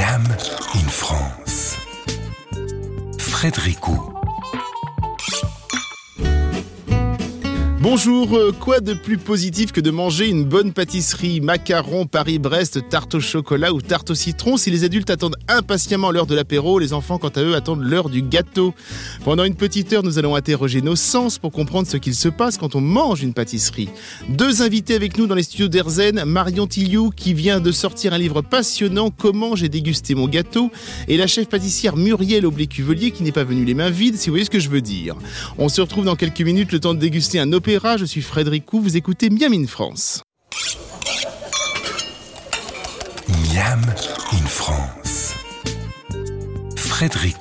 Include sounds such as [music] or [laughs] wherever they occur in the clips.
Miam in France. Frédéricot. Bonjour, euh, quoi de plus positif que de manger une bonne pâtisserie, macaron, Paris-Brest, tarte au chocolat ou tarte au citron? Si les adultes attendent impatiemment l'heure de l'apéro, les enfants quant à eux attendent l'heure du gâteau. Pendant une petite heure, nous allons interroger nos sens pour comprendre ce qu'il se passe quand on mange une pâtisserie. Deux invités avec nous dans les studios d'Erzen, Marion Tilliou qui vient de sortir un livre passionnant Comment j'ai dégusté mon gâteau et la chef pâtissière Muriel Aublé-Cuvelier qui n'est pas venue les mains vides si vous voyez ce que je veux dire. On se retrouve dans quelques minutes le temps de déguster un opéra je suis Frédéric Cou, vous écoutez Miam in France. Miam in France. Frédéric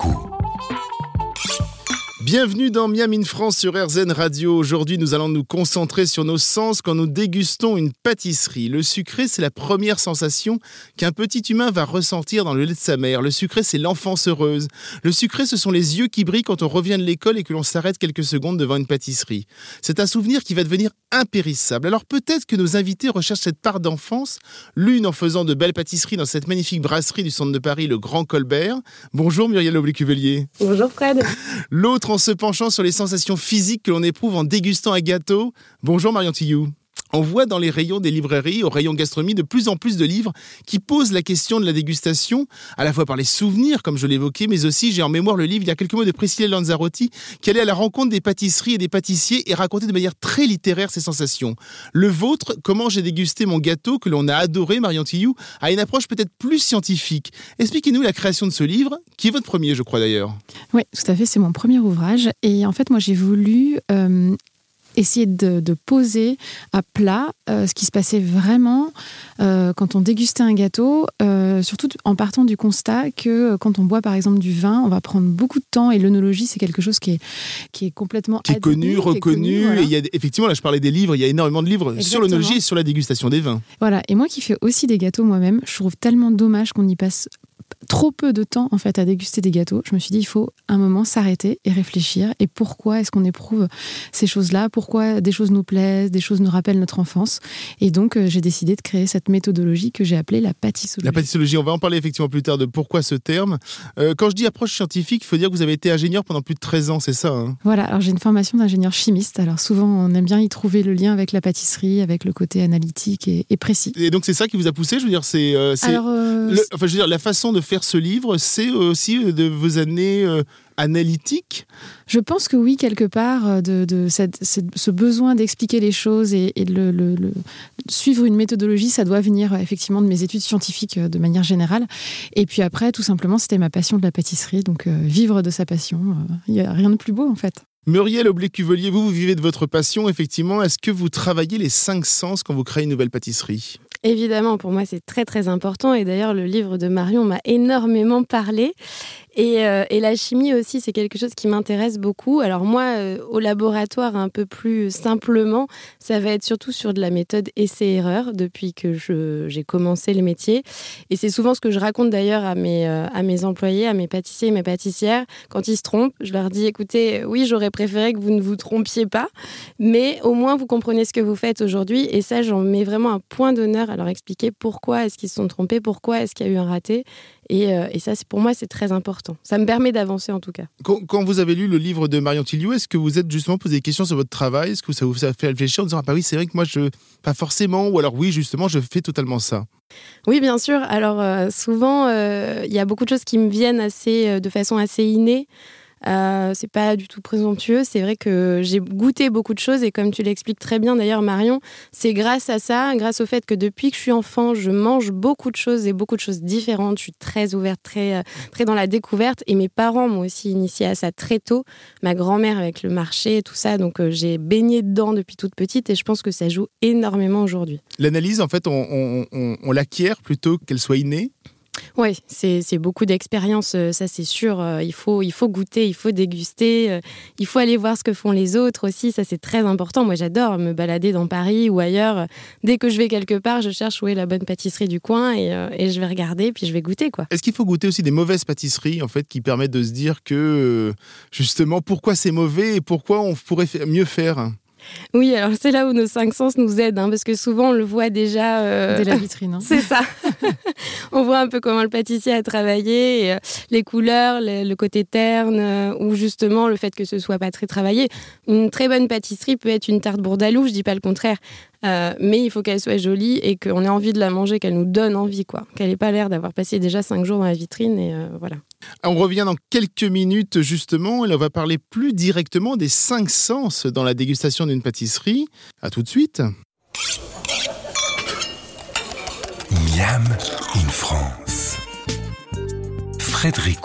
Bienvenue dans Miam in France sur RZN Radio. Aujourd'hui, nous allons nous concentrer sur nos sens quand nous dégustons une pâtisserie. Le sucré, c'est la première sensation qu'un petit humain va ressentir dans le lait de sa mère. Le sucré, c'est l'enfance heureuse. Le sucré, ce sont les yeux qui brillent quand on revient de l'école et que l'on s'arrête quelques secondes devant une pâtisserie. C'est un souvenir qui va devenir impérissable. Alors peut-être que nos invités recherchent cette part d'enfance, l'une en faisant de belles pâtisseries dans cette magnifique brasserie du centre de Paris, le Grand Colbert. Bonjour Muriel Aubry-Cuvelier. Bonjour Fred. L'autre en se penchant sur les sensations physiques que l'on éprouve en dégustant un gâteau. Bonjour Marion Tillou. On voit dans les rayons des librairies, au rayon gastronomie, de plus en plus de livres qui posent la question de la dégustation, à la fois par les souvenirs, comme je l'évoquais, mais aussi j'ai en mémoire le livre il y a quelques mots de Priscilla Lanzarotti, qui allait à la rencontre des pâtisseries et des pâtissiers et racontait de manière très littéraire ses sensations. Le vôtre, comment j'ai dégusté mon gâteau que l'on a adoré, Marion Tillou, a une approche peut-être plus scientifique. Expliquez-nous la création de ce livre, qui est votre premier, je crois d'ailleurs. Oui, tout à fait, c'est mon premier ouvrage. Et en fait, moi, j'ai voulu euh, essayer de, poser à plat euh, ce qui se passait vraiment euh, quand on dégustait un gâteau, euh, surtout en partant du constat que quand on boit par exemple du vin, on va prendre beaucoup de temps et l'œnologie c'est quelque chose qui est, qui est complètement qui est connu, reconnu. Et il y a, effectivement, là je parlais des livres, il y a énormément de livres sur l'œnologie et sur la dégustation des vins. Voilà, et moi qui fais aussi des gâteaux moi-même, je trouve tellement dommage qu'on y passe trop peu de temps en fait à déguster des gâteaux. Je me suis dit il faut un moment s'arrêter et réfléchir. Et pourquoi est-ce qu'on éprouve ces choses-là? Pourquoi des choses nous plaisent, des choses nous rappellent notre enfance? Et donc euh, j'ai décidé de créer cette méthodologie que j'ai appelée la pâtissologie. La pâtissologie, on va en parler effectivement plus tard de pourquoi ce terme. Euh, quand je dis approche scientifique, il faut dire que vous avez été ingénieur pendant plus de 13 ans, c'est ça hein? Voilà, alors j'ai une formation d'ingénieur chimiste. Alors souvent on aime bien y trouver le lien avec la pâtisserie, avec le côté analytique et, précis. Et donc c'est ça qui vous a poussé? Je veux dire, c'est. Euh, enfin, je veux dire, la façon de faire ce livre, c'est aussi de vos années euh, analytiques? Je pense que oui, quelque part, euh, de, ce besoin d'expliquer les choses et, de le, suivre une méthodologie, ça doit venir euh, effectivement de mes études scientifiques de manière générale. Et puis après, tout simplement, c'était ma passion de la pâtisserie. Donc vivre de sa passion, il n'y a rien de plus beau en fait. Muriel Oblé-Cuvelier, vous, vous vivez de votre passion, effectivement. Est-ce que vous travaillez les cinq sens quand vous créez une nouvelle pâtisserie? Évidemment, pour moi, c'est très très important. Et d'ailleurs, le livre de Marion m'a énormément parlé. Euh, et, la chimie aussi, c'est quelque chose qui m'intéresse beaucoup. Alors moi, euh, au laboratoire, un peu plus simplement, ça va être surtout sur de la méthode essai-erreur depuis que j'ai commencé le métier. Et c'est souvent ce que je raconte d'ailleurs à mes, euh, à mes employés, à mes pâtissiers et mes pâtissières. Quand ils se trompent, je leur dis, écoutez, oui, j'aurais préféré que vous ne vous trompiez pas, mais au moins vous comprenez ce que vous faites aujourd'hui. Et ça, j'en mets vraiment un point d'honneur à leur expliquer pourquoi est-ce qu'ils se sont trompés, pourquoi est-ce qu'il y a eu un raté. Et, et ça, pour moi, c'est très important. Ça me permet d'avancer en tout cas. Quand, vous avez lu le livre de Marion Tilliou, est-ce que vous êtes justement posé des questions sur votre travail? Est-ce que ça vous a fait réfléchir en disant Ah, bah oui, c'est vrai que moi, je. Pas forcément, ou alors oui, justement, je fais totalement ça? Oui, bien sûr. Alors euh, souvent, euh, il y a beaucoup de choses qui me viennent assez, euh, de façon assez innée. Euh, c'est pas du tout présomptueux. C'est vrai que j'ai goûté beaucoup de choses et comme tu l'expliques très bien d'ailleurs Marion, c'est grâce à ça, grâce au fait que depuis que je suis enfant, je mange beaucoup de choses et beaucoup de choses différentes. Je suis très ouverte, très, euh, très dans la découverte et mes parents m'ont aussi initié à ça très tôt. Ma grand-mère avec le marché et tout ça, donc euh, j'ai baigné dedans depuis toute petite et je pense que ça joue énormément aujourd'hui. L'analyse, en fait, on l'acquiert plutôt qu'elle soit innée oui, c'est beaucoup d'expérience, euh, ça c'est sûr. Euh, il faut, il faut goûter, il faut déguster, euh, il faut aller voir ce que font les autres aussi, ça c'est très important. Moi j'adore me balader dans Paris ou ailleurs. Dès que je vais quelque part, je cherche où est la bonne pâtisserie du coin et, et je vais regarder, puis je vais goûter. quoi. Est-ce qu'il faut goûter aussi des mauvaises pâtisseries en fait qui permettent de se dire que justement pourquoi c'est mauvais et pourquoi on pourrait mieux faire? Oui, alors c'est là où nos cinq sens nous aident, hein, parce que souvent on le voit déjà. Euh... Dès la vitrine. Hein. [laughs] c'est ça. [laughs] on voit un peu comment le pâtissier a travaillé, et, euh, les couleurs, le, côté terne, euh, ou justement le fait que ce soit pas très travaillé. Une très bonne pâtisserie peut être une tarte bourdalou, je dis pas le contraire. Euh, mais il faut qu'elle soit jolie et qu'on ait envie de la manger, qu'elle nous donne envie, quoi. Qu'elle n'ait pas l'air d'avoir passé déjà cinq jours dans la vitrine et voilà. On revient dans quelques minutes justement et on va parler plus directement des cinq sens dans la dégustation d'une pâtisserie. À tout de suite. Miam in France. Frédéric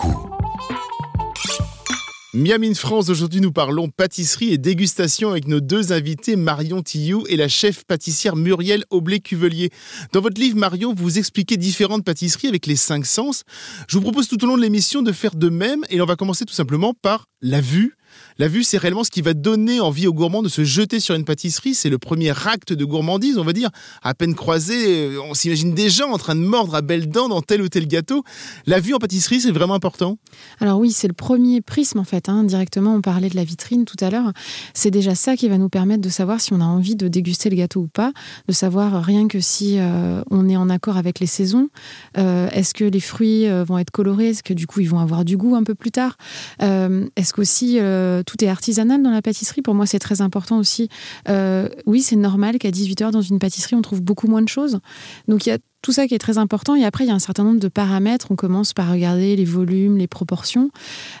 Miam in France, aujourd'hui nous parlons pâtisserie et dégustation avec nos deux invités, Marion Tillou et la chef pâtissière Muriel Aublé-Cuvelier. Dans votre livre, Marion, vous expliquez différentes pâtisseries avec les cinq sens. Je vous propose tout au long de l'émission de faire de même et on va commencer tout simplement par la vue. La vue, c'est réellement ce qui va donner envie aux gourmands de se jeter sur une pâtisserie. C'est le premier acte de gourmandise, on va dire. À peine croisé, euh, on s'imagine déjà en train de mordre à belles dents dans tel ou tel gâteau. La vue en pâtisserie, c'est vraiment important Alors oui, c'est le premier prisme en fait. Hein. Directement, on parlait de la vitrine tout à l'heure. C'est déjà ça qui va nous permettre de savoir si on a envie de déguster le gâteau ou pas, de savoir rien que si euh, on est en accord avec les saisons. Euh, est-ce que les fruits vont être colorés Est-ce que du coup ils vont avoir du goût un peu plus tard Est-ce qu'aussi euh, tout est artisanal dans la pâtisserie. Pour moi, c'est très important aussi. Euh, oui, c'est normal qu'à 18h, dans une pâtisserie, on trouve beaucoup moins de choses. Donc, il y a tout ça qui est très important. Et après, il y a un certain nombre de paramètres. On commence par regarder les volumes, les proportions.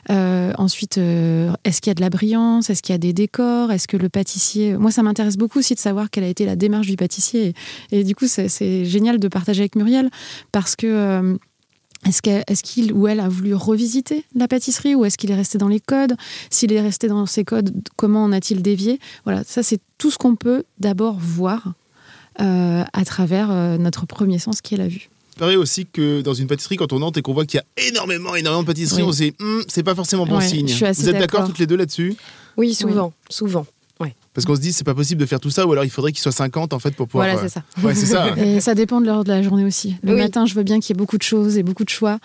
Euh, ensuite, est-ce qu'il y a de la brillance? Est-ce qu'il y a des décors? Est-ce que le pâtissier... Moi, ça m'intéresse beaucoup aussi de savoir quelle a été la démarche du pâtissier. Et, du coup, c'est génial de partager avec Muriel parce que... Est-ce qu'il ou elle a voulu revisiter la pâtisserie ou est-ce qu'il est resté dans les codes? S'il est resté dans ces codes, comment en a-t-il dévié? Voilà, ça c'est tout ce qu'on peut d'abord voir euh, à travers euh, notre premier sens qui est la vue. Il paraît aussi que dans une pâtisserie, quand on entre et qu'on voit qu'il y a énormément, énormément de pâtisseries, on se dit hum, c'est pas forcément bon signe. Vous êtes d'accord toutes les deux là-dessus? Oui, souvent, souvent. Parce qu'on se dit, c'est pas possible de faire tout ça, ou alors il faudrait qu'il soit 50 en fait pour pouvoir. Voilà, c'est ça. Ouais, c'est ça. Et ça dépend de l'heure de la journée aussi. Le matin, je veux bien qu'il y ait beaucoup de choses et beaucoup de choix.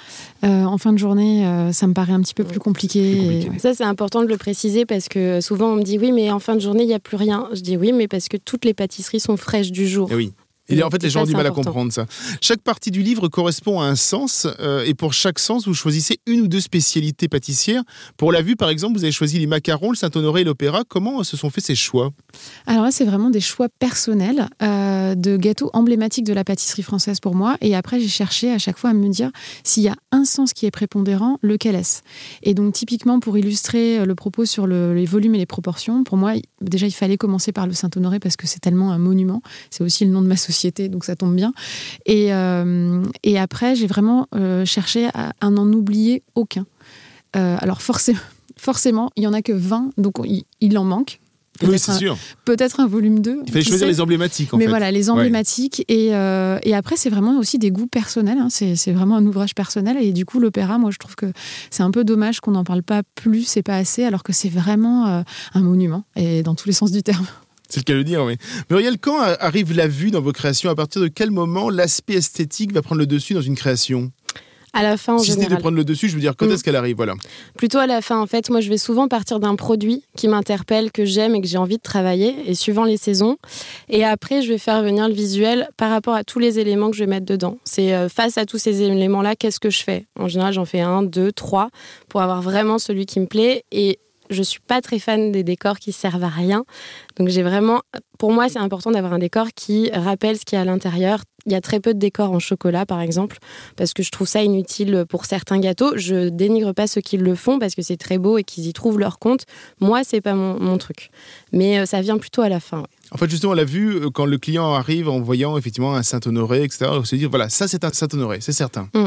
Euh, en fin de journée, euh, ça me paraît un petit peu plus compliqué. Ça, c'est important de le préciser parce que souvent on me dit oui, mais en fin de journée, il n'y a plus rien. Je dis oui, mais parce que toutes les pâtisseries sont fraîches du jour. Et oui. Et en fait, les gens ont du mal à comprendre ça. Chaque partie du livre correspond à un sens, euh, et pour chaque sens, vous choisissez une ou deux spécialités pâtissières. Pour la vue, par exemple, vous avez choisi les macarons, le Saint-Honoré et l'opéra. Comment se sont faits ces choix? Alors là, c'est vraiment des choix personnels euh, de gâteaux emblématiques de la pâtisserie française pour moi. Et après, j'ai cherché à chaque fois à me dire s'il y a un sens qui est prépondérant, lequel est-ce? Et donc, typiquement, pour illustrer euh, le propos sur les volumes et les proportions, pour moi, déjà, il fallait commencer par le Saint-Honoré parce que c'est tellement un monument. C'est aussi le nom de ma société donc ça tombe bien. Et, euh, et après, j'ai vraiment euh, cherché à, n'en oublier aucun. Euh, alors forcément, [laughs] forcément, il y en a que 20, donc il, en manque. Oui, c'est sûr. Peut-être un volume 2. Il fallait choisir les emblématiques, en Mais fait. voilà, les emblématiques. Et, et, après, c'est vraiment aussi des goûts personnels. Hein. C'est vraiment un ouvrage personnel. Et du coup, l'opéra, moi, je trouve que c'est un peu dommage qu'on n'en parle pas plus et pas assez, alors que c'est vraiment un monument, et dans tous les sens du terme. C'est le cas de dire, oui. Muriel, quand arrive la vue dans vos créations À partir de quel moment l'aspect esthétique va prendre le dessus dans une création? À la fin, en si général. de prendre le dessus, je veux dire, quand mm. est-ce qu'elle arrive? Voilà. Plutôt à la fin, en fait. Moi, je vais souvent partir d'un produit qui m'interpelle, que j'aime et que j'ai envie de travailler, et suivant les saisons. Et après, je vais faire venir le visuel par rapport à tous les éléments que je vais mettre dedans. C'est euh, face à tous ces éléments-là, qu'est-ce que je fais? En général, j'en fais un, deux, trois, pour avoir vraiment celui qui me plaît. Et je suis pas très fan des décors qui servent à rien. Donc j'ai vraiment, pour moi, c'est important d'avoir un décor qui rappelle ce qu'il y a à l'intérieur. Il y a très peu de décors en chocolat, par exemple, parce que je trouve ça inutile pour certains gâteaux. Je dénigre pas ceux qui le font parce que c'est très beau et qu'ils y trouvent leur compte. Moi, c'est pas mon, truc. Mais euh, ça vient plutôt à la fin. En fait, justement, on l'a vu euh, quand le client arrive en voyant effectivement un Saint-Honoré, etc. On se dit voilà, ça c'est un Saint-Honoré, c'est certain. Mm.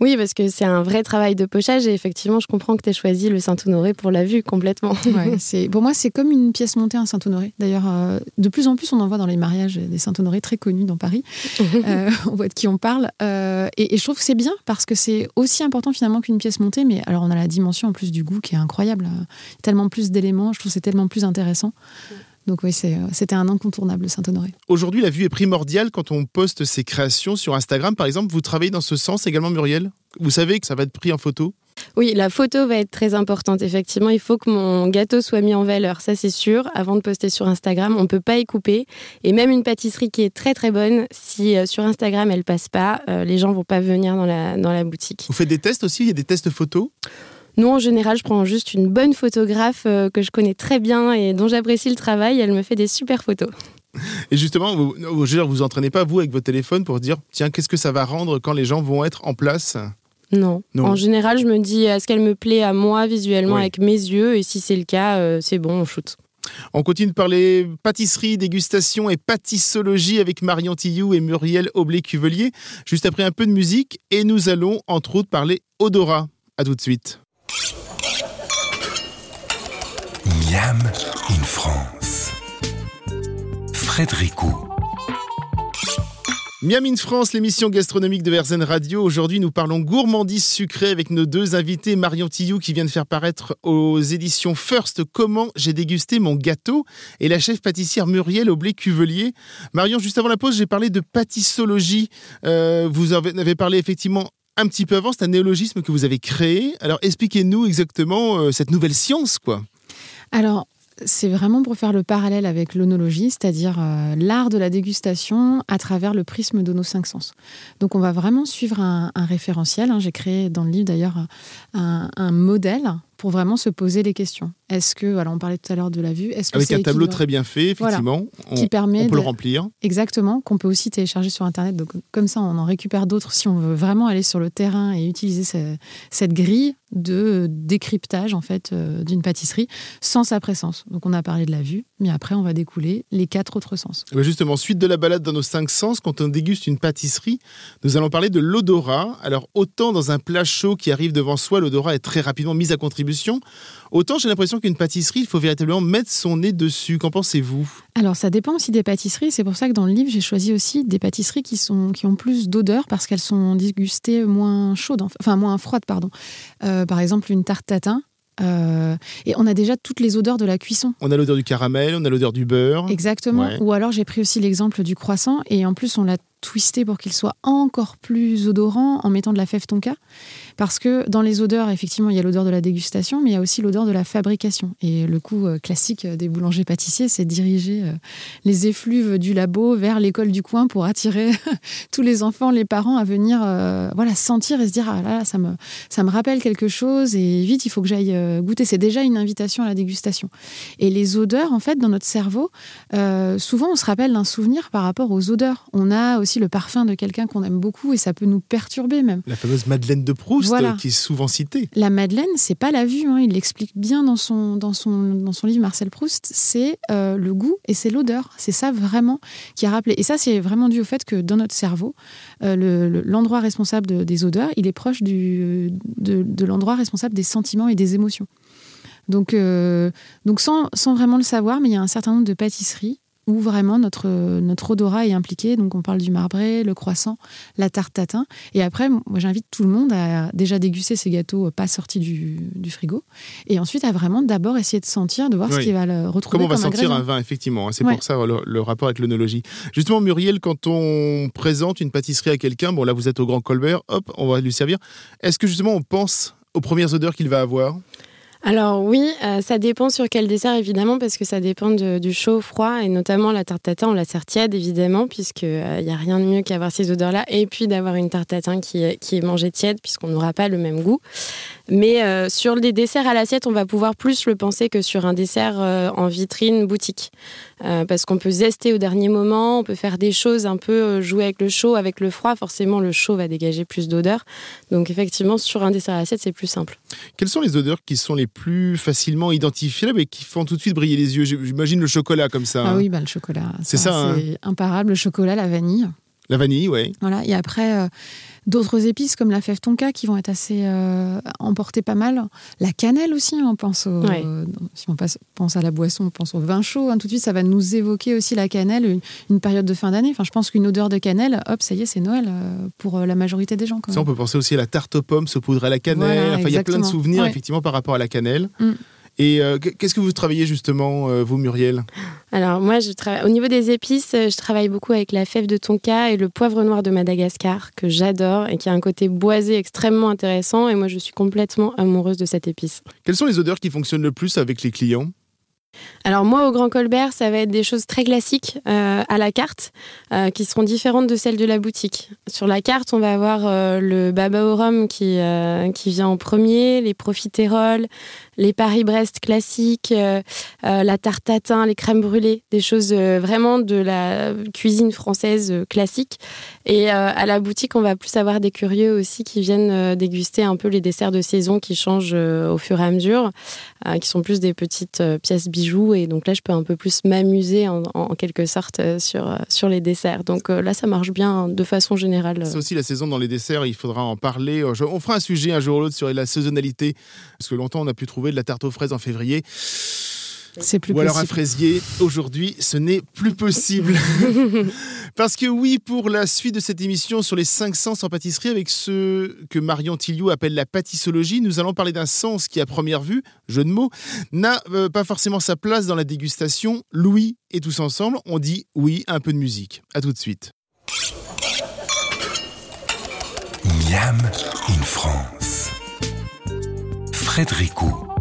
Oui, parce que c'est un vrai travail de pochage et effectivement, je comprends que tu aies choisi le Saint-Honoré pour la vue complètement. [laughs] c'est, pour moi, c'est comme une pièce montée, un Saint-Honoré. D'ailleurs, euh, de plus en plus, on en voit dans les mariages des Saint-Honoré très connus dans Paris. [laughs] Euh, on voit de qui on parle. et, et, je trouve que c'est bien parce que c'est aussi important finalement qu'une pièce montée. Mais alors, on a la dimension en plus du goût qui est incroyable. Tellement plus d'éléments, je trouve que c'est tellement plus intéressant. Donc oui, euh, c'était un incontournable, Saint-Honoré. Aujourd'hui, la vue est primordiale quand on poste ses créations sur Instagram, par exemple. Vous travaillez dans ce sens également, Muriel? Vous savez que ça va être pris en photo? Oui, la photo va être très importante. Effectivement, il faut que mon gâteau soit mis en valeur, ça c'est sûr. Avant de poster sur Instagram, on ne peut pas y couper. Et même une pâtisserie qui est très très bonne, si euh, sur Instagram elle passe pas, euh, les gens vont pas venir dans la, dans la boutique. Vous faites des tests aussi? Il y a des tests photos? Non, en général, je prends juste une bonne photographe euh, que je connais très bien et dont j'apprécie le travail. Elle me fait des super photos. Et justement, vous, vous, vous entraînez pas, vous, avec votre téléphone pour dire, tiens, qu'est-ce que ça va rendre quand les gens vont être en place? Non. En général, je me dis, est-ce qu'elle me plaît à moi visuellement avec mes yeux? Et si c'est le cas, euh, c'est bon, on shoot. On continue de parler pâtisserie, dégustation et pâtissologie avec Marion Tillou et Muriel Aublé-Cuvelier. Juste après un peu de musique et nous allons entre autres parler odorat. À tout de suite. Miam in France. Frédéric Miam in France, l'émission gastronomique de RZN Radio. Aujourd'hui, nous parlons gourmandise sucrée avec nos deux invités, Marion Tillou qui vient de faire paraître aux éditions First Comment j'ai dégusté mon gâteau et la chef pâtissière Muriel Aublé-Cuvelier. Marion, juste avant la pause, j'ai parlé de pâtissologie. Euh, vous en avez parlé effectivement un petit peu avant, c'est un néologisme que vous avez créé. Alors expliquez-nous exactement euh, cette nouvelle science, quoi. Alors, c'est vraiment pour faire le parallèle avec l'onologie, c'est-à-dire euh, l'art de la dégustation à travers le prisme de nos cinq sens. Donc on va vraiment suivre un, référentiel. Hein. J'ai créé dans le livre d'ailleurs un, un, modèle pour vraiment se poser les questions. Est-ce que, alors on parlait tout à l'heure de la vue, est-ce que avec un tableau très bien fait, effectivement, qui permet on peut le remplir. Exactement, qu'on peut aussi télécharger sur internet. Donc comme ça, on en récupère d'autres si on veut vraiment aller sur le terrain et utiliser cette grille de décryptage en fait euh, d'une pâtisserie sans sa présence. Donc on a parlé de la vue, mais après on va découler les quatre autres sens. Eh ben, justement, suite de la balade dans nos cinq sens, quand on déguste une pâtisserie, nous allons parler de l'odorat. Alors autant dans un plat chaud qui arrive devant soi, l'odorat est très rapidement mis à contribution. Autant j'ai l'impression qu'une pâtisserie, il faut véritablement mettre son nez dessus. Qu'en pensez-vous? Alors ça dépend aussi des pâtisseries. C'est pour ça que dans le livre, j'ai choisi aussi des pâtisseries qui, sont, qui ont plus d'odeur parce qu'elles sont dégustées moins chaudes, enfin moins froides, pardon. Euh, par exemple, une tarte tatin, euh, et on a déjà toutes les odeurs de la cuisson. On a l'odeur du caramel, on a l'odeur du beurre. Exactement. Ou alors j'ai pris aussi l'exemple du croissant et en plus on l'a twisté pour qu'il soit encore plus odorant en mettant de la fève tonka. Parce que dans les odeurs, effectivement, il y a l'odeur de la dégustation, mais il y a aussi l'odeur de la fabrication. Et le coup euh, classique des boulangers-pâtissiers, c'est diriger euh, les effluves du labo vers l'école du coin pour attirer [laughs] tous les enfants, les parents à venir euh, voilà, sentir et se dire Ah là, ça, me, ça me rappelle quelque chose et vite, il faut que j'aille goûter. C'est déjà une invitation à la dégustation. Et les odeurs, en fait, dans notre cerveau, souvent, on se rappelle d'un souvenir par rapport aux odeurs. On a aussi le parfum de quelqu'un qu'on aime beaucoup et ça peut nous perturber même. La fameuse Madeleine de Proust qui est souvent cité. La Madeleine, c'est pas la vue, hein. il l'explique bien dans son, dans, son, dans son livre Marcel Proust, c'est euh, le goût et c'est l'odeur. C'est ça vraiment qui a rappelé. Et ça, c'est vraiment dû au fait que dans notre cerveau, euh, l'endroit responsable des odeurs, il est proche du, de, l'endroit responsable des sentiments et des émotions. Donc, euh, donc sans, sans, vraiment le savoir, mais il y a un certain nombre de pâtisseries où vraiment notre, notre odorat est impliqué. Donc on parle du marbré, le croissant, la tarte tatin. Et après, moi j'invite tout le monde à déjà déguster ces gâteaux pas sortis du, du frigo. Et ensuite à vraiment d'abord essayer de sentir, de voir ce qu'il va le retrouver. Comment on va sentir un vin, effectivement. Hein. C'est pour ça le, rapport avec l'onologie. Justement, Muriel, quand on présente une pâtisserie à quelqu'un, bon là vous êtes au Grand Colbert, hop, on va lui servir. Est-ce que justement on pense aux premières odeurs qu'il va avoir? Alors oui, euh, ça dépend sur quel dessert évidemment parce que ça dépend du chaud, froid et notamment la tarte tatin, on la sert tiède évidemment puisque il euh, n'y a rien de mieux qu'avoir ces odeurs-là et puis d'avoir une tarte tatin qui, qui est mangée tiède puisqu'on n'aura pas le même goût. Mais euh, sur les desserts à l'assiette, on va pouvoir plus le penser que sur un dessert en vitrine boutique parce qu'on peut zester au dernier moment, on peut faire des choses un peu jouer avec le chaud, avec le froid. Forcément, le chaud va dégager plus d'odeur. Donc effectivement, sur un dessert à l'assiette, c'est plus simple. Quelles sont les odeurs qui sont les plus facilement identifiables et qui font tout de suite briller les yeux? J'imagine le chocolat comme ça. Ah hein. oui, bah, le chocolat. C'est ça. Hein. C'est imparable. Le chocolat, la vanille. La vanille, oui. Voilà. Et après, euh, d'autres épices comme la fève tonka qui vont être assez euh, emportées pas mal. La cannelle aussi, hein, on pense au, si on pense à la boisson, on pense au vin chaud. Hein, tout de suite, ça va nous évoquer aussi la cannelle, une, période de fin d'année. Enfin, je pense qu'une odeur de cannelle, hop, ça y est, c'est Noël euh, pour la majorité des gens. Ça, on peut penser aussi à la tarte aux pommes saupoudrée à la cannelle. enfin, il y a plein de souvenirs effectivement par rapport à la cannelle. Mm. Et euh, qu'est-ce que vous travaillez justement, euh, vous, Muriel? Alors, moi, je au niveau des épices, je travaille beaucoup avec la fève de tonka et le poivre noir de Madagascar, que j'adore et qui a un côté boisé extrêmement intéressant. Et moi, je suis complètement amoureuse de cette épice. Quelles sont les odeurs qui fonctionnent le plus avec les clients? Alors moi, au Grand Colbert, ça va être des choses très classiques euh, à la carte, euh, qui seront différentes de celles de la boutique. Sur la carte, on va avoir euh, le baba au rhum qui, qui vient en premier, les profiteroles, les Paris-Brest classiques, la tarte tatin, les crèmes brûlées, des choses vraiment de la cuisine française classique. Et à la boutique, on va plus avoir des curieux aussi qui viennent déguster un peu les desserts de saison qui changent au fur et à mesure, qui sont plus des petites pièces bijoux et donc là, je peux un peu plus m'amuser en, quelque sorte euh, sur, euh, sur les desserts. Donc euh, là, ça marche bien de façon générale. C'est aussi la saison dans les desserts, il faudra en parler. On fera un sujet un jour ou l'autre sur la saisonnalité, parce que longtemps, on a pu trouver de la tarte aux fraises en février. C'est plus Ou alors un fraisier. Aujourd'hui, ce n'est plus possible. [laughs] Parce que oui, pour la suite de cette émission sur les cinq sens en pâtisserie, avec ce que Marion Tilliou appelle la pâtissologie, nous allons parler d'un sens qui, à première vue, jeu de mots, n'a euh, pas forcément sa place dans la dégustation. Louis et tous ensemble, on dit oui, un peu de musique. À tout de suite. Miam in France. Frédéricot.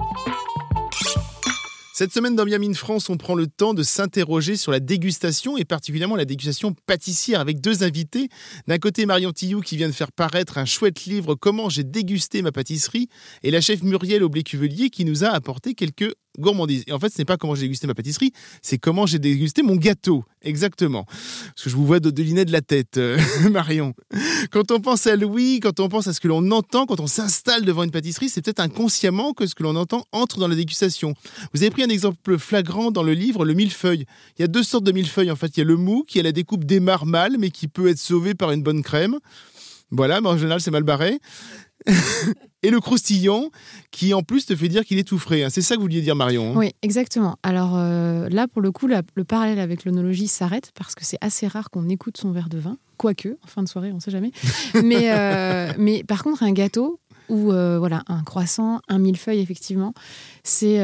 Cette semaine dans Miami France, on prend le temps de s'interroger sur la dégustation et particulièrement la dégustation pâtissière avec deux invités. D'un côté, Marion Tillou qui vient de faire paraître un chouette livre Comment j'ai dégusté ma pâtisserie et la chef Muriel Aublé-Cuvelier qui nous a apporté quelques gourmandise. Et en fait, ce n'est pas comment j'ai dégusté ma pâtisserie, c'est comment j'ai dégusté mon gâteau. Exactement. Parce que je vous vois de de la tête, euh, [laughs] Marion. Quand on pense à Louis, quand on pense à ce que l'on entend, quand on s'installe devant une pâtisserie, c'est peut-être inconsciemment que ce que l'on entend entre dans la dégustation. Vous avez pris un exemple flagrant dans le livre, le millefeuille. Il y a deux sortes de millefeuille. En fait, il y a le mou qui a la découpe démarre mal, mais qui peut être sauvé par une bonne crème. Voilà, mais en général, c'est mal barré. [laughs] et le croustillant qui en plus te fait dire qu'il est tout frais. Hein. C'est ça que vous vouliez dire Marion hein? Oui, exactement. Alors euh, là, pour le coup, le parallèle avec l'onologie s'arrête parce que c'est assez rare qu'on écoute son verre de vin, quoique, en fin de soirée, on ne sait jamais. [laughs] mais, euh, mais par contre, un gâteau ou euh, voilà, un croissant, un millefeuille, effectivement, c'est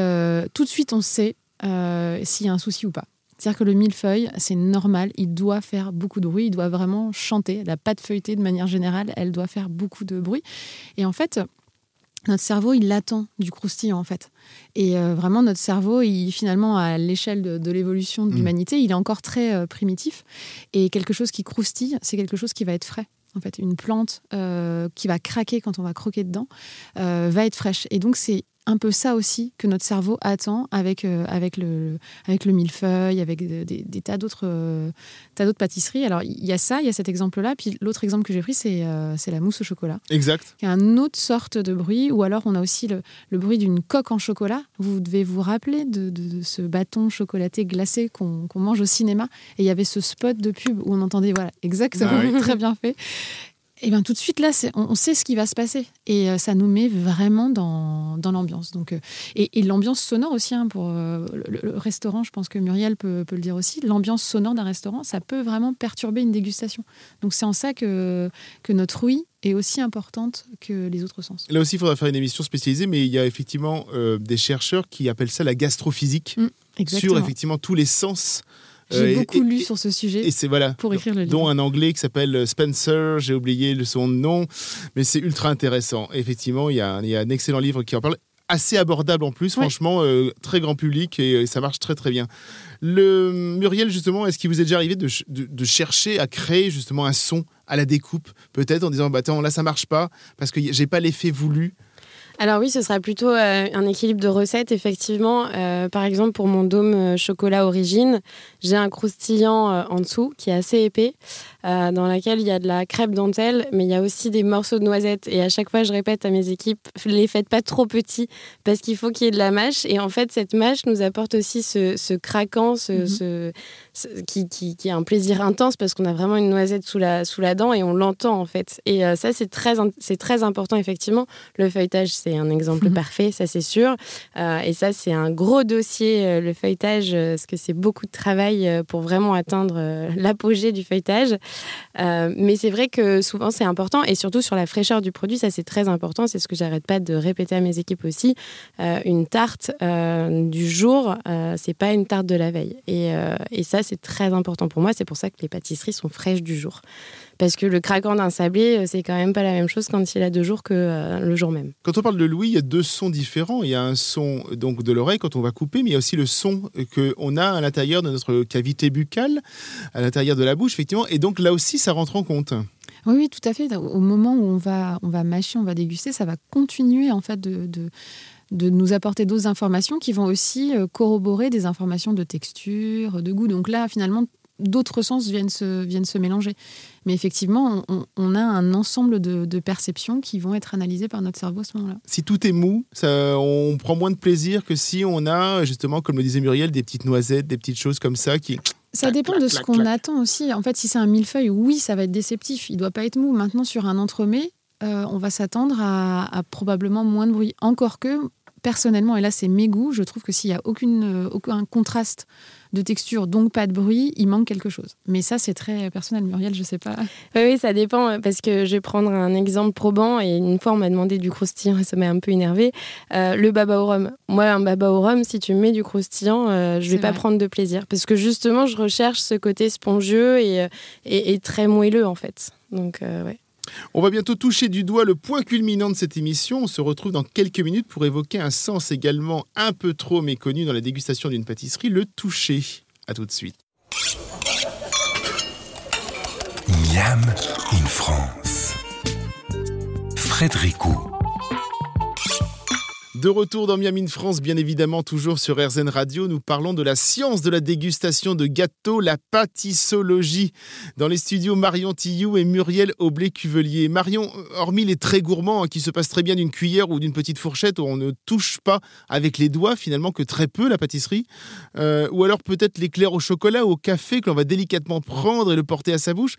tout de suite on sait s'il y a un souci ou pas. C'est-à-dire que le millefeuille, c'est normal, il doit faire beaucoup de bruit, il doit vraiment chanter. La pâte feuilletée, de manière générale, elle doit faire beaucoup de bruit. Et en fait, notre cerveau, il l'attend du croustillant, en fait. Et euh, vraiment, notre cerveau, il, finalement, à l'échelle de, l'évolution de mmh. l'humanité, il est encore très euh, primitif. Et quelque chose qui croustille, c'est quelque chose qui va être frais. En fait, une plante euh, qui va craquer quand on va croquer dedans va être fraîche. Et donc, c'est un peu ça aussi que notre cerveau attend avec, euh, avec, le, avec le millefeuille, avec des, tas d'autres euh, tas d'autres pâtisseries. Alors, il y a ça, il y a cet exemple-là. Puis l'autre exemple que j'ai pris, c'est euh, c'est la mousse au chocolat. Exact. Qui a une autre sorte de bruit. Ou alors, on a aussi le, le bruit d'une coque en chocolat. Vous devez vous rappeler de, de, ce bâton chocolaté glacé qu'on mange au cinéma. Et il y avait ce spot de pub où on entendait, voilà, exactement, ah [laughs] très bien fait. Et eh bien tout de suite là, on, sait ce qui va se passer et euh, ça nous met vraiment dans, dans l'ambiance. Donc euh, et, l'ambiance sonore aussi hein, pour euh, le, restaurant. Je pense que Muriel peut, peut le dire aussi. L'ambiance sonore d'un restaurant, ça peut vraiment perturber une dégustation. Donc c'est en ça que que notre oui est aussi importante que les autres sens. Là aussi, il faudra faire une émission spécialisée, mais il y a effectivement des chercheurs qui appellent ça la gastrophysique mmh, sur effectivement tous les sens j'ai euh, beaucoup lu sur ce sujet et c'est voilà, pour écrire le livre. Dont un anglais qui s'appelle euh, Spencer, j'ai oublié son nom, mais c'est ultra intéressant. Effectivement, il y, a un, il y, a un excellent livre qui en parle assez abordable en plus, franchement, euh, très grand public et ça marche très très bien. Le Muriel, justement, est-ce qu'il vous est déjà arrivé de, de, chercher à créer justement un son à la découpe, peut-être en disant bah attends là ça marche pas parce que j'ai pas l'effet voulu alors oui, ce sera plutôt euh, un équilibre de recettes, effectivement. Euh, par exemple, pour mon dôme euh, chocolat origine, j'ai un croustillant en dessous qui est assez épais, dans lequel il y a de la crêpe dentelle, mais il y a aussi des morceaux de noisettes. Et à chaque fois, je répète à mes équipes, les faites pas trop petits, parce qu'il faut qu'il y ait de la mâche. Et en fait, cette mâche nous apporte aussi ce, craquant, ce, mhm. qui, qui, qui, est un plaisir intense, parce qu'on a vraiment une noisette sous la, sous la dent et on l'entend, en fait. Et ça, c'est très, très important, effectivement. Le feuilletage, c'est un exemple Mhm. parfait, ça c'est sûr. Euh, et ça, c'est un gros dossier, euh, le feuilletage, euh, parce que c'est beaucoup de travail euh, pour vraiment atteindre euh, l'apogée du feuilletage. Euh, mais c'est vrai que souvent, c'est important, et surtout sur la fraîcheur du produit, ça c'est très important. C'est ce que j'arrête pas de répéter à mes équipes aussi. Euh, une tarte euh, du jour, c'est pas une tarte de la veille. Et ça, c'est très important pour moi. C'est pour ça que les pâtisseries sont fraîches du jour. Parce que le craquant d'un sablé, euh, c'est quand même pas la même chose quand il a deux jours que euh, le jour même. Quand on parle de Louis, il y a deux sons différents. Il y a un son donc de l'oreille quand on va couper, mais il y a aussi le son que on a à l'intérieur de notre cavité buccale, à l'intérieur de la bouche, effectivement. Et donc là aussi, ça rentre en compte. Oui, oui, tout à fait. Au moment où on va, on va mâcher, on va déguster, ça va continuer en fait de, de, de nous apporter d'autres informations qui vont aussi euh, corroborer des informations de texture, de goût. Donc là, finalement, d'autres sens viennent se, viennent se mélanger. Mais effectivement, on, on a un ensemble de, de perceptions qui vont être analysées par notre cerveau à ce moment-là. Si tout est mou, ça, on prend moins de plaisir que si on a justement, comme le disait Muriel, des petites noisettes, des petites choses comme ça qui. Ça dépend de ce qu'on attend aussi. En fait, si c'est un millefeuille, oui, ça va être déceptif. Il doit pas être mou. Maintenant, sur un entremets, euh, on va s'attendre à, à probablement moins de bruit. Encore que, personnellement, et là c'est mes goûts, je trouve que s'il y a aucune, euh, aucun contraste de texture, donc pas de bruit, il manque quelque chose. Mais ça, c'est très personnel. Muriel, je sais pas. Oui, oui, ça dépend, euh, parce que je vais prendre un exemple probant, et une fois on m'a demandé du croustillant, et ça m'a un peu énervé. Euh, le baba au rhum. Moi, un baba au rhum, si tu me mets du croustillant, euh, je vais pas vrai. prendre de plaisir, parce que justement, je recherche ce côté spongieux et, euh, et, et très moelleux, en fait. Donc, euh, ouais. On va bientôt toucher du doigt le point culminant de cette émission. On se retrouve dans quelques minutes pour évoquer un sens également un peu trop méconnu dans la dégustation d'une pâtisserie, le toucher. À tout de suite. Miam in France. Frédéric. De retour dans Miami France, bien évidemment, toujours sur RZN Radio, nous parlons de la science de la dégustation de gâteaux, la pâtissologie. Dans les studios, Marion Tillou et Muriel Aublé-Cuvelier. Marion, hormis les très gourmands hein, qui se passent très bien d'une cuillère ou d'une petite fourchette où on ne touche pas avec les doigts, finalement, que très peu la pâtisserie, euh, ou alors peut-être l'éclair au chocolat ou au café que l'on va délicatement prendre et le porter à sa bouche,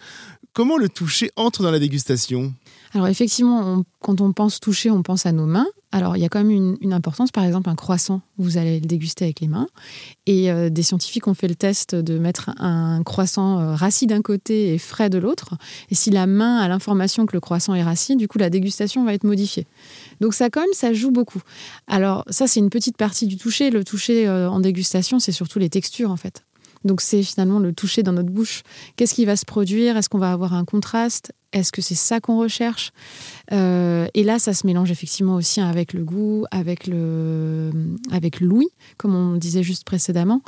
comment le toucher entre dans la dégustation? Alors effectivement, quand on pense toucher, on pense à nos mains. Alors il y a quand même une, une importance. Par exemple, un croissant, vous allez le déguster avec les mains. Et euh, des scientifiques ont fait le test de mettre un croissant euh, rassis d'un côté et frais de l'autre. Et si la main a l'information que le croissant est rassis, du coup la dégustation va être modifiée. Donc ça quand même, ça joue beaucoup. Alors ça c'est une petite partie du toucher. Le toucher euh, en dégustation, c'est surtout les textures en fait. Donc c'est finalement le toucher dans notre bouche. Qu'est-ce qui va se produire? Est-ce qu'on va avoir un contraste? Est-ce que c'est ça qu'on recherche? Euh, Et là, ça se mélange effectivement aussi avec le goût, avec le, avec l'ouïe, comme on disait juste précédemment.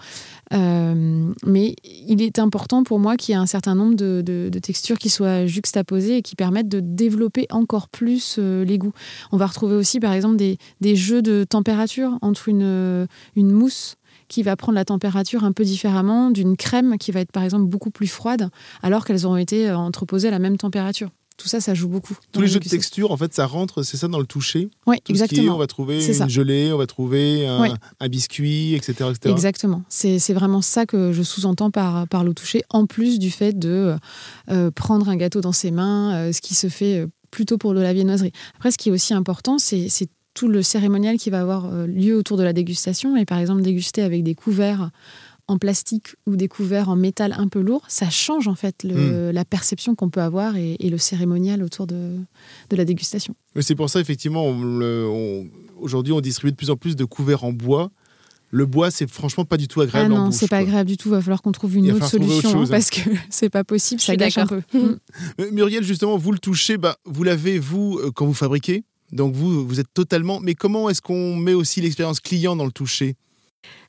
Euh, mais il est important pour moi qu'il y ait un certain nombre de, textures qui soient juxtaposées et qui permettent de développer encore plus euh, les goûts. On va retrouver aussi, par exemple, des, des jeux de température entre une, une mousse qui va prendre la température un peu différemment d'une crème qui va être par exemple beaucoup plus froide alors qu'elles auront été euh, entreposées à la même température. Tout ça, ça joue beaucoup. Tous les jeux de texture, en fait, ça rentre, c'est ça, dans le toucher Oui, Tout ce qui est, exactement. on va trouver une ça. gelée, on va trouver un, Oui. un biscuit, etc. etc. Exactement. C'est vraiment ça que je sous-entends par, par le toucher, en plus du fait de euh, prendre un gâteau dans ses mains, euh, ce qui se fait euh, plutôt pour de la viennoiserie. Après, ce qui est aussi important, c'est c'est tout le cérémonial qui va avoir euh, lieu autour de la dégustation. Et par exemple, déguster avec des couverts en plastique ou des couverts en métal un peu lourd, ça change en fait le- la perception qu'on peut avoir et, et le cérémonial autour de, de la dégustation. Mais C'est pour ça, effectivement, on le- on- aujourd'hui, on distribue de plus en plus de couverts en bois. Le bois, c'est franchement pas du tout Ah agréable en non, c'est pas quoi. agréable du tout. Va falloir qu'on trouve une autre solution hein, chose, hein. parce que [laughs] c'est pas possible, Je ça gâche un peu. [laughs] d'accord. Muriel, justement, vous le touchez, bah, vous l'avez, vous, euh, quand vous fabriquez? Donc, vous, vous êtes totalement. Mais comment est-ce qu'on met aussi l'expérience client dans le toucher?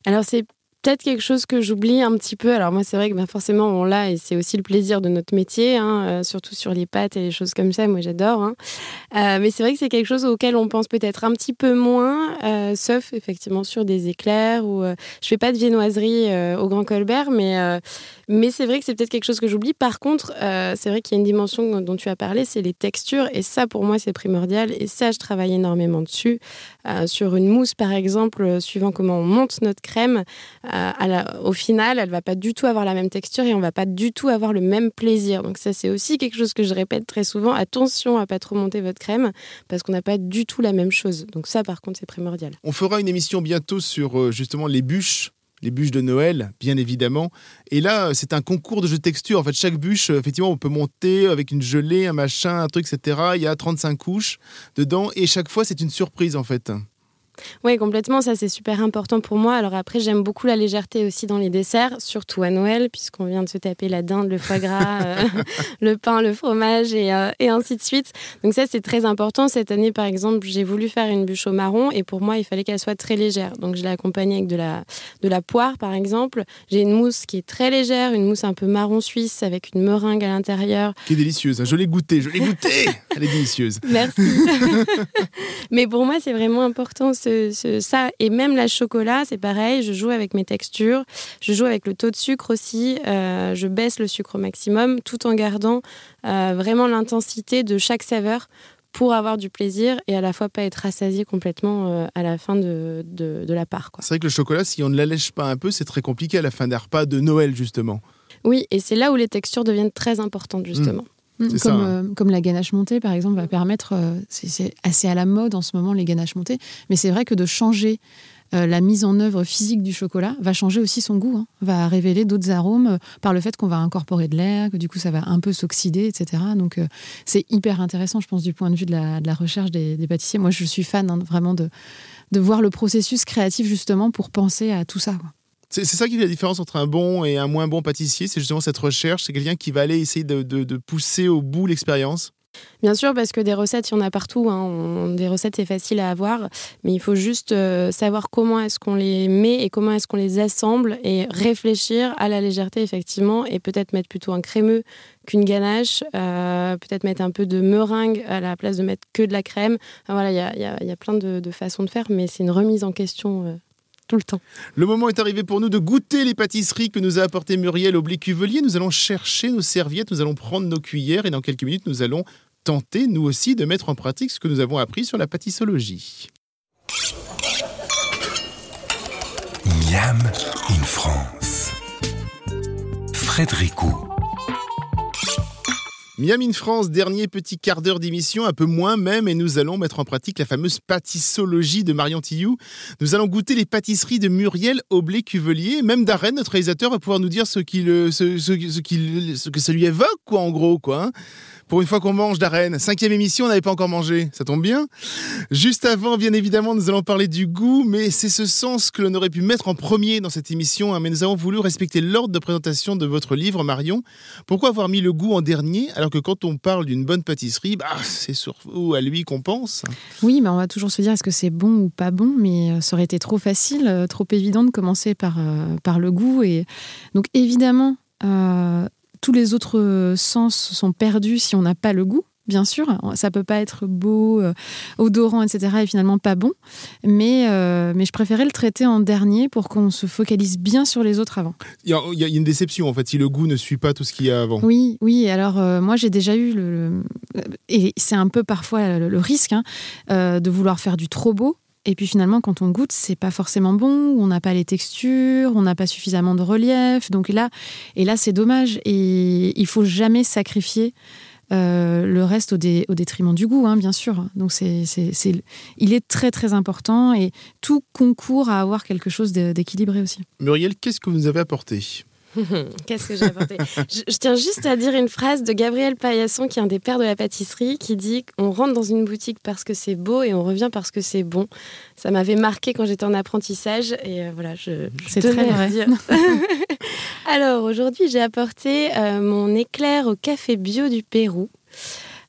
Alors c'est peut-être quelque chose que j'oublie un petit peu. Alors moi c'est vrai que bah, forcément on l'a et c'est aussi le plaisir de notre métier, hein, euh, surtout sur les pâtes et les choses comme ça. Moi j'adore. hein. Euh, mais c'est vrai que c'est quelque chose auquel on pense peut-être un petit peu moins, euh, sauf effectivement sur des éclairs ou je fais pas de viennoiserie au Grand Colbert, mais mais c'est vrai que c'est peut-être quelque chose que j'oublie. Par contre, c'est vrai qu'il y a une dimension dont tu as parlé, c'est les textures et ça pour moi c'est primordial et ça je travaille énormément dessus. Euh, sur une mousse par exemple, euh, suivant comment on monte notre crème. au final, elle va pas du tout avoir la même texture et on va pas du tout avoir le même plaisir. Donc ça, c'est aussi quelque chose que je répète très souvent. Attention à pas trop monter votre crème parce qu'on n'a pas du tout la même chose. Donc ça, par contre, c'est primordial. On fera une émission bientôt sur euh, justement les bûches les bûches de Noël, bien évidemment. Et là, c'est un concours de jeux de texture. En fait, chaque bûche, euh, effectivement, on peut monter avec une gelée, un machin, un truc, etc. Il y a 35 couches dedans. Et chaque fois, c'est une surprise, en fait. Oui, complètement. Ça, c'est super important pour moi. Alors après, j'aime beaucoup la légèreté aussi dans les desserts, surtout à Noël, puisqu'on vient de se taper la dinde, le foie gras, [laughs] euh, le pain, le fromage et, euh, et, ainsi de suite. Donc ça, c'est très important. Cette année, par exemple, j'ai voulu faire une bûche au marron et pour moi, il fallait qu'elle soit très légère. Donc je l'ai accompagnée avec de la, de la poire, par exemple. J'ai une mousse qui est très légère, une mousse un peu marron suisse avec une meringue à l'intérieur. Qui est délicieuse. Je l'ai goûtée, je l'ai goûtée. [laughs] Elle est délicieuse. Merci. [laughs] Mais pour moi, c'est vraiment important ça. Et même la chocolat, c'est pareil. Je joue avec mes textures. Je joue avec le taux de sucre aussi. Euh, je baisse le sucre au maximum tout en gardant euh, vraiment l'intensité de chaque saveur pour avoir du plaisir et à la fois pas être rassasié complètement euh, à la fin de, de, la part. C'est vrai que le chocolat, si on ne l'allège pas un peu, c'est très compliqué à la fin d'un repas de Noël, justement. Oui, et c'est là où les textures deviennent très importantes, justement. Mmh. Mm, comme, hein. euh, comme, la ganache montée, par exemple, va permettre, euh, c'est assez à la mode en ce moment, les ganaches montées, mais c'est vrai que de changer euh, la mise en œuvre physique du chocolat va changer aussi son goût, hein. va révéler d'autres arômes par le fait qu'on va incorporer de l'air, que du coup ça va un peu s'oxyder, etc. Donc c'est hyper intéressant, je pense, du point de vue de la, recherche des, pâtissiers. Moi, je suis fan hein, vraiment de, de voir le processus créatif justement pour penser à tout ça. C'est ça qui fait la différence entre un bon et un moins bon pâtissier, c'est justement cette recherche, c'est quelqu'un qui va aller essayer de, pousser au bout l'expérience. Bien sûr, parce que des recettes, il y en a partout. Hein. des recettes, c'est facile à avoir, mais il faut juste euh, savoir comment est-ce qu'on les met et comment est-ce qu'on les assemble et réfléchir à la légèreté, effectivement, et peut-être mettre plutôt un crémeux qu'une ganache, euh, peut-être mettre un peu de meringue à la place de mettre que de la crème. voilà, il y a, plein de, façons de faire, mais c'est une remise en question euh, tout le temps. Le moment est arrivé pour nous de goûter les pâtisseries que nous a apportées Muriel au Cuvelier. Nous allons chercher nos serviettes, nous allons prendre nos cuillères et dans quelques minutes, nous allons tenter, nous aussi, de mettre en pratique ce que nous avons appris sur la pâtissologie. Miam in France. Frédéricot. Miam in France, dernier petit quart d'heure d'émission, un peu moins même, et nous allons mettre en pratique la fameuse pâtissologie de Marion Tillou. Nous allons goûter les pâtisseries de Muriel Aublé-Cuvelier. Même Darren, notre réalisateur, va pouvoir nous dire ce, qu'il, ce, ce, ce que ça lui évoque, quoi, en gros, quoi. Hein. Pour une fois qu'on mange d'arène. Cinquième émission, on n'avait pas encore mangé. Ça tombe bien. Juste avant, bien évidemment, nous allons parler du goût, mais c'est ce sens que l'on aurait pu mettre en premier dans cette émission. Hein. Mais nous avons voulu respecter l'ordre de présentation de votre livre, Marion. Pourquoi avoir mis le goût en dernier, alors que quand on parle d'une bonne pâtisserie, bah, c'est sur ou à lui qu'on pense? Oui, mais on va toujours se dire est-ce que c'est bon ou pas bon, mais euh, ça aurait été trop facile, euh, trop évident de commencer par, euh, par le goût. Et donc évidemment, tous les autres sens sont perdus si on n'a pas le goût. Bien sûr, ça peut pas être beau, euh, odorant, etc. et finalement pas bon. Mais, euh, mais je préférais le traiter en dernier pour qu'on se focalise bien sur les autres avant. Il y, a, une déception en fait, si le goût ne suit pas tout ce qu'il y a avant. Oui, oui. Alors euh, moi j'ai déjà eu le, et c'est un peu parfois le, risque hein, de vouloir faire du trop beau et puis finalement, quand on goûte, c'est pas forcément bon, on n'a pas les textures, on n'a pas suffisamment de relief. Donc là, et là, c'est dommage. Et il faut jamais sacrifier euh, le reste au, détriment du goût, hein, bien sûr. Donc il est très très important et tout concourt à avoir quelque chose d'équilibré aussi. Muriel, qu'est-ce que vous nous avez apporté? [laughs] Qu'est-ce que j'ai apporté? Je, tiens juste à dire une phrase de Gabriel Paillasson, qui est un des pères de la pâtisserie, qui dit On rentre dans une boutique parce que c'est beau et on revient parce que c'est bon. Ça m'avait marqué quand j'étais en apprentissage et euh, voilà, je, c'est très vrai. Dire. [laughs] [laughs] Alors aujourd'hui, j'ai apporté euh, mon éclair au café bio du Pérou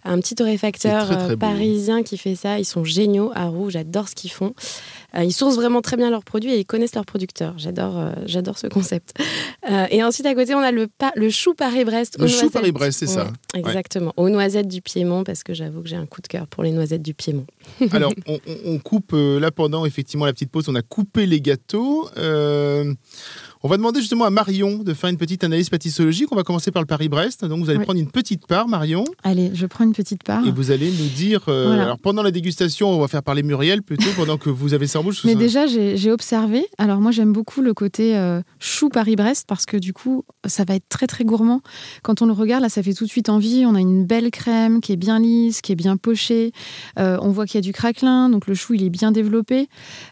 un petit torréfacteur euh, parisien qui fait ça. Ils sont géniaux à Roux, j'adore ce qu'ils font. Euh, ils sourcent vraiment très bien leurs produits et ils connaissent leurs producteurs. J'adore, euh, j'adore ce concept. et ensuite, à côté, on a le, le chou Paris-Brest. Le chou Paris-Brest, c'est ça. Exactement. Aux noisettes du Piémont, parce que j'avoue que j'ai un coup de cœur pour les noisettes du Piémont. [laughs] Alors, on, coupe, là, pendant effectivement la petite pause, on a coupé les gâteaux. On va demander justement à Marion de faire une petite analyse pâtissologique. On va commencer par le Paris-Brest. Donc vous allez prendre une petite part, Marion. Allez, je prends une petite part. Et vous allez nous dire. Euh, alors pendant la dégustation, on va faire parler Muriel plutôt, pendant que vous avez ça bouche. Mais ça. déjà, j'ai observé. Alors moi, j'aime beaucoup le côté euh, chou Paris-Brest parce que du coup, ça va être très très gourmand. Quand on le regarde, là, ça fait tout de suite envie. On a une belle crème qui est bien lisse, qui est bien pochée. Euh, on voit qu'il y a du craquelin, donc le chou, il est bien développé.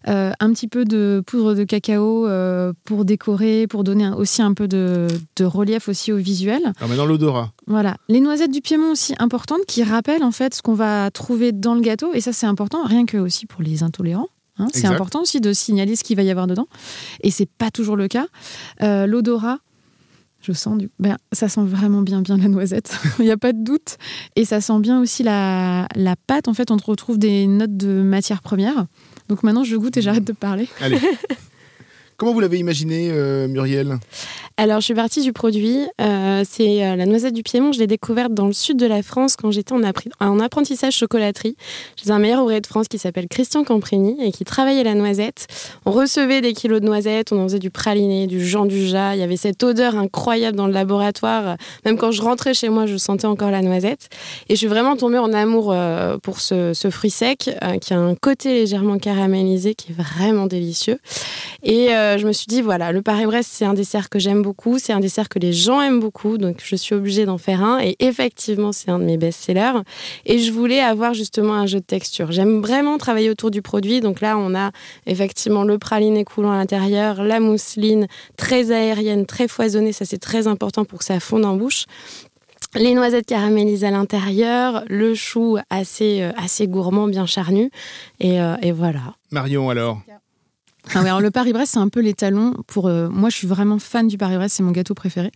Euh, un petit peu de poudre de cacao pour décorer, pour donner un- aussi un peu de, de relief aussi au visuel. Alors maintenant l'odorat. Voilà. Les noisettes du Piémont aussi importantes qui rappellent en fait ce qu'on va trouver dans le gâteau. Et ça, c'est important, rien que aussi pour les intolérants. Hein. C'est important aussi de signaler ce qu'il va y avoir dedans. Et c'est pas toujours le cas. Euh, L'odorat, je sens du. Ben, ça sent vraiment bien, bien la noisette. [laughs] Il n'y a pas de doute. Et ça sent bien aussi la, la pâte. En fait, on retrouve des notes de matière première. Donc maintenant, je goûte et j'arrête de parler. Allez. [laughs] Comment vous l'avez imaginé, euh, Muriel? Alors, je suis partie du produit. Euh, c'est euh, la noisette du Piémont. Je l'ai découverte dans le sud de la France quand j'étais en, apprentissage chocolaterie. J'ai un meilleur ouvrier de France qui s'appelle Christian Camprini et qui travaillait la noisette. On recevait des kilos de noisettes, on en faisait du praliné, du Jean du. Il y avait cette odeur incroyable dans le laboratoire. Même quand je rentrais chez moi, je sentais encore la noisette. Et je suis vraiment tombée en amour euh, pour ce, ce fruit sec qui a un côté légèrement caramélisé qui est vraiment délicieux. Et je me suis dit, voilà, le Paris-Brest, c'est un dessert que j'aime beaucoup, c'est un dessert que les gens aiment beaucoup, donc je suis obligée d'en faire un. Et effectivement, c'est un de mes best-sellers. Et je voulais avoir justement un jeu de texture. J'aime vraiment travailler autour du produit. Donc là, on a effectivement le praliné coulant à l'intérieur, la mousseline très aérienne, très foisonnée. Ça, c'est très important pour que ça fonde en bouche. Les noisettes caramélisées à l'intérieur, le chou assez, euh, assez gourmand, bien charnu. Et, euh, et voilà. Marion, alors? Ah ouais, alors le Paris-Brest, c'est un peu l'étalon pour. euh, moi, je suis vraiment fan du Paris-Brest, c'est mon gâteau préféré.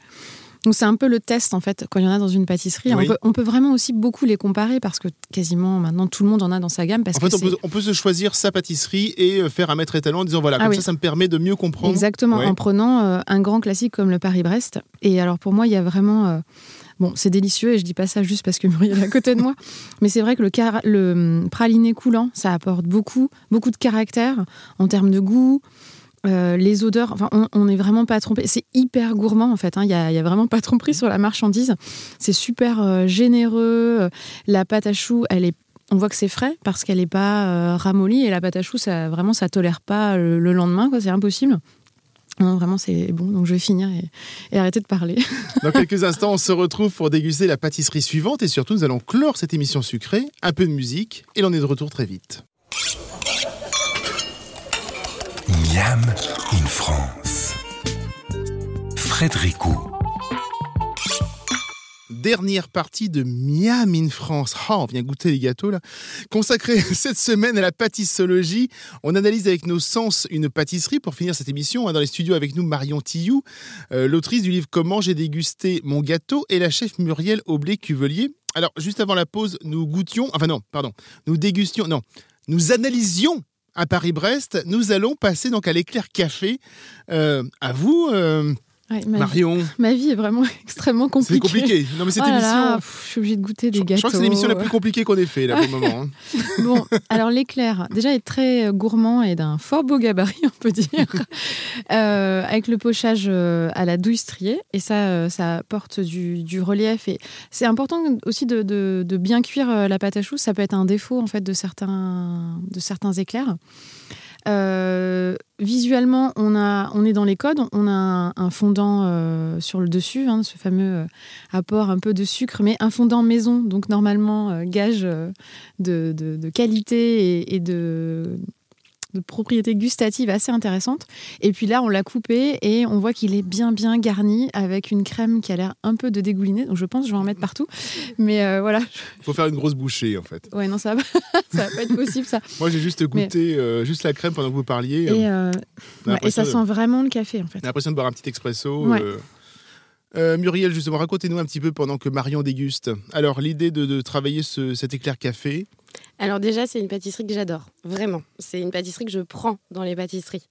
Donc c'est un peu le test en fait quand il y en a dans une pâtisserie. Oui. On, peut, on peut vraiment aussi beaucoup les comparer parce que quasiment maintenant tout le monde en a dans sa gamme parce En fait, on peut, on peut se choisir sa pâtisserie et euh, faire un maître étalon en disant voilà, Ah comme oui. ça, ça me permet de mieux comprendre. exactement Ouais. en prenant euh, un grand classique comme le Paris-Brest. Et alors pour moi, il y a vraiment euh, bon, c'est délicieux et je dis pas ça juste parce que Muriel est à côté de moi, [laughs] mais c'est vrai que le, car- le hum, praliné coulant, ça apporte beaucoup, beaucoup de caractère en termes de goût. Euh, les odeurs, enfin, on- n'est vraiment pas trompé. C'est hyper gourmand en fait. hein. Il n'y a, y a vraiment pas de tromperie sur la marchandise. C'est super euh, généreux. Euh, La pâte à choux, elle est, on voit que c'est frais parce qu'elle n'est pas euh, ramollie et la pâte à choux, ça vraiment, ça tolère pas le, le lendemain. C'est impossible. Non, vraiment, c'est bon. Donc je vais finir et, et arrêter de parler. [laughs] Dans quelques instants, on se retrouve pour déguster la pâtisserie suivante et surtout, nous allons clore cette émission sucrée, un peu de musique et l'on est de retour très vite. Miam in France. Frédéricou. Dernière partie de Miam in France. Ah, on vient goûter les gâteaux là. Consacrée [laughs] cette semaine à la pâtissologie. On analyse avec nos sens une pâtisserie pour finir cette émission. hein, Dans les studios avec nous, Marion Tillou, euh, l'autrice du livre Comment j'ai dégusté mon gâteau et la chef Muriel Aublé-Cuvelier. Alors, juste avant la pause, nous goûtions, enfin non, pardon, nous dégustions, non, nous analysions à Paris-Brest. Nous allons passer donc à l'éclair café. Euh, à vous, euh, Ouais, ma, vie, Marion. ma vie est vraiment [laughs] extrêmement compliquée. C'est compliqué. Non, mais cette Oh là émission. là, pff, je suis obligée de goûter des Je, je gâteaux. crois que c'est l'émission la plus compliquée qu'on ait fait là pour le moment. hein. [laughs] Bon, alors l'éclair, déjà est très euh, gourmand et d'un fort beau gabarit, [laughs] on peut dire, Euh, avec le pochage euh, à la douille striée. Et ça, ça apporte du, du relief. Et c'est important aussi de, de- de bien cuire la pâte à choux. Ça peut être un défaut en fait de certains, de certains éclairs. Euh, visuellement, on, est dans les codes, on a un, fondant euh, sur le dessus, hein, ce fameux euh, apport un peu de sucre, mais un fondant maison, donc normalement gage de, qualité et de, de propriété gustative assez intéressante. Et puis là, on l'a coupé et on voit qu'il est bien bien garni avec une crème qui a l'air un peu de dégouliner. Donc je pense que je vais en mettre partout. Mais euh, voilà, Il faut faire une grosse bouchée en fait. ouais non ça va, [laughs] ça va pas être possible ça. Moi j'ai juste goûté euh, juste la crème pendant que vous parliez. Et, euh, ouais, et ça de- sent vraiment le café en fait. a l'impression de boire un petit expresso. Ouais. Euh, Muriel, justement, racontez-nous un petit peu pendant que Marion déguste. Alors, l'idée de, de travailler ce- cet éclair café, Alors déjà, c'est une pâtisserie que j'adore, vraiment. C'est une pâtisserie que je prends dans les pâtisseries,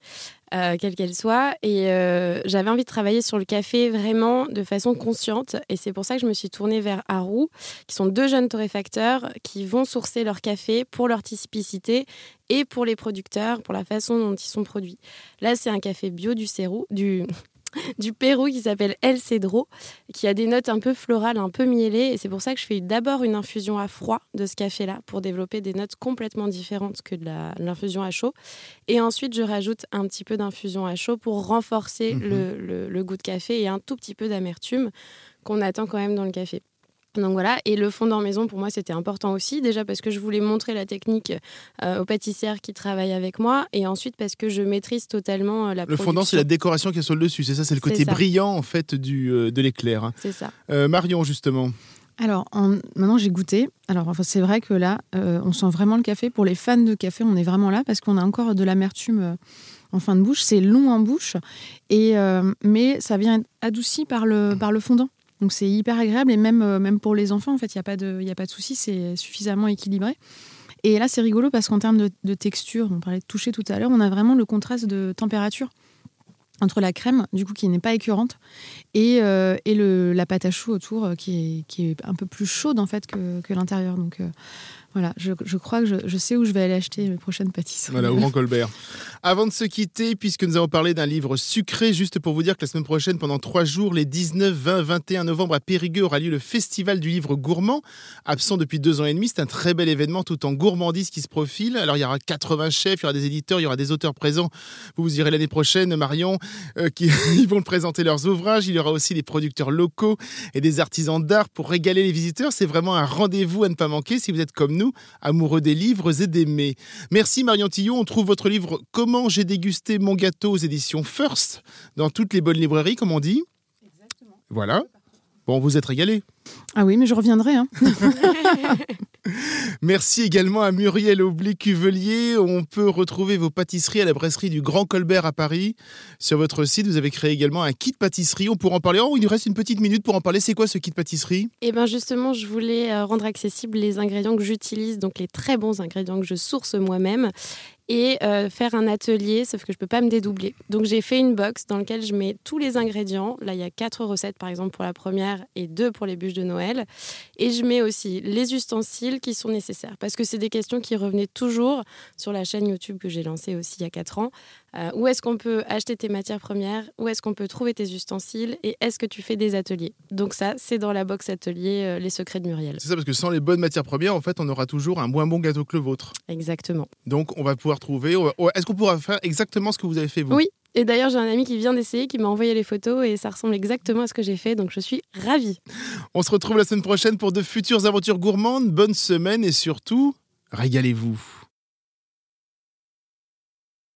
euh, quelle qu'elle soit. Et euh, j'avais envie de travailler sur le café vraiment de façon consciente. Et c'est pour ça que je me suis tournée vers Haru, qui sont deux jeunes torréfacteurs qui vont sourcer leur café pour leur typicité et pour les producteurs, pour la façon dont ils sont produits. Là, c'est un café bio du Cérou, du [laughs] du Pérou qui s'appelle El Cedro, qui a des notes un peu florales, un peu mielées. Et c'est pour ça que je fais d'abord une infusion à froid de ce café-là pour développer des notes complètement différentes que de l'infusion à chaud. Et ensuite, je rajoute un petit peu d'infusion à chaud pour renforcer mhm. le, le goût de café et un tout petit peu d'amertume qu'on attend quand même dans le café. Donc voilà, et le fondant maison pour moi c'était important aussi, déjà parce que je voulais montrer la technique euh, aux pâtissières qui travaillent avec moi, et ensuite parce que je maîtrise totalement euh, la Le fondant c'est la décoration qui est sur le dessus, c'est ça, c'est le côté brillant en fait du, euh, de l'éclair. Hein. C'est ça. Marion justement. Alors maintenant j'ai goûté. Alors c'est vrai que là on sent vraiment le café. Pour les fans de café, on est vraiment là parce qu'on a encore de l'amertume en fin de bouche. C'est long en bouche, et mais ça vient adouci par le par le fondant. Donc c'est hyper agréable et même, euh, même pour les enfants, en fait, il n'y a pas de, y souci, c'est suffisamment équilibré. Et là, c'est rigolo parce qu'en termes de, texture, on parlait de toucher tout à l'heure, on a vraiment le contraste de température entre la crème, du coup, qui n'est pas écœurante, et, euh, le, la pâte à choux autour, euh, qui est, un peu plus chaude, en fait, que, que l'intérieur. Donc, voilà, je, crois que je, sais où je vais aller acheter mes prochaines pâtisseries. Voilà, au [laughs] Grand Colbert. Avant de se quitter, puisque nous avons parlé d'un livre sucré, juste pour vous dire que la semaine prochaine, pendant trois jours, les 19, 20, 21 novembre à Périgueux, aura lieu le Festival du livre gourmand. Absent depuis deux ans et demi, c'est un très bel événement tout en gourmandise qui se profile. Alors, il y aura 80 chefs, il y aura des éditeurs, il y aura des auteurs présents. Vous vous irez l'année prochaine, Marion, euh, qui [laughs] ils vont présenter leurs ouvrages. Il y aura aussi des producteurs locaux et des artisans d'art pour régaler les visiteurs. C'est vraiment un rendez-vous à ne pas manquer si vous êtes comme nous, amoureux des livres et des mets. Merci Marion Tillot. On trouve votre livre Comment j'ai dégusté mon gâteau aux éditions First dans toutes les bonnes librairies, comme on dit. Exactement. Voilà. Bon, vous êtes régalé. Ah oui, mais je reviendrai. Hein. [laughs] Merci également à Muriel Aubly-Cuvelier. On peut retrouver vos pâtisseries à la brasserie du Grand Colbert à Paris. Sur votre site, vous avez créé également un kit pâtisserie. On pourra en parler. Oh, il nous reste une petite minute pour en parler. C'est quoi ce kit pâtisserie? Eh bien, justement, je voulais euh, rendre accessibles les ingrédients que j'utilise, donc les très bons ingrédients que je source moi-même et euh, faire un atelier, sauf que je ne peux pas me dédoubler. Donc j'ai fait une box dans laquelle je mets tous les ingrédients. Là, il y a quatre recettes par exemple pour la première et deux pour les bûches de Noël. Et je mets aussi les ustensiles qui sont nécessaires parce que c'est des questions qui revenaient toujours sur la chaîne YouTube que j'ai lancée aussi il y a quatre ans. Euh, où est-ce qu'on peut acheter tes matières premières? Où est-ce qu'on peut trouver tes ustensiles? Et est-ce que tu fais des ateliers? Donc ça, c'est dans la box atelier euh, Les secrets de Muriel. C'est ça, parce que sans les bonnes matières premières, en fait, on aura toujours un moins bon gâteau que le vôtre. Exactement. Donc on va pouvoir trouver... Est-ce qu'on pourra faire exactement ce que vous avez fait vous? Oui, et d'ailleurs, j'ai un ami qui vient d'essayer, qui m'a envoyé les photos et ça ressemble exactement à ce que j'ai fait, donc je suis ravie. On se retrouve la semaine prochaine pour de futures aventures gourmandes. Bonne semaine et surtout, régalez-vous.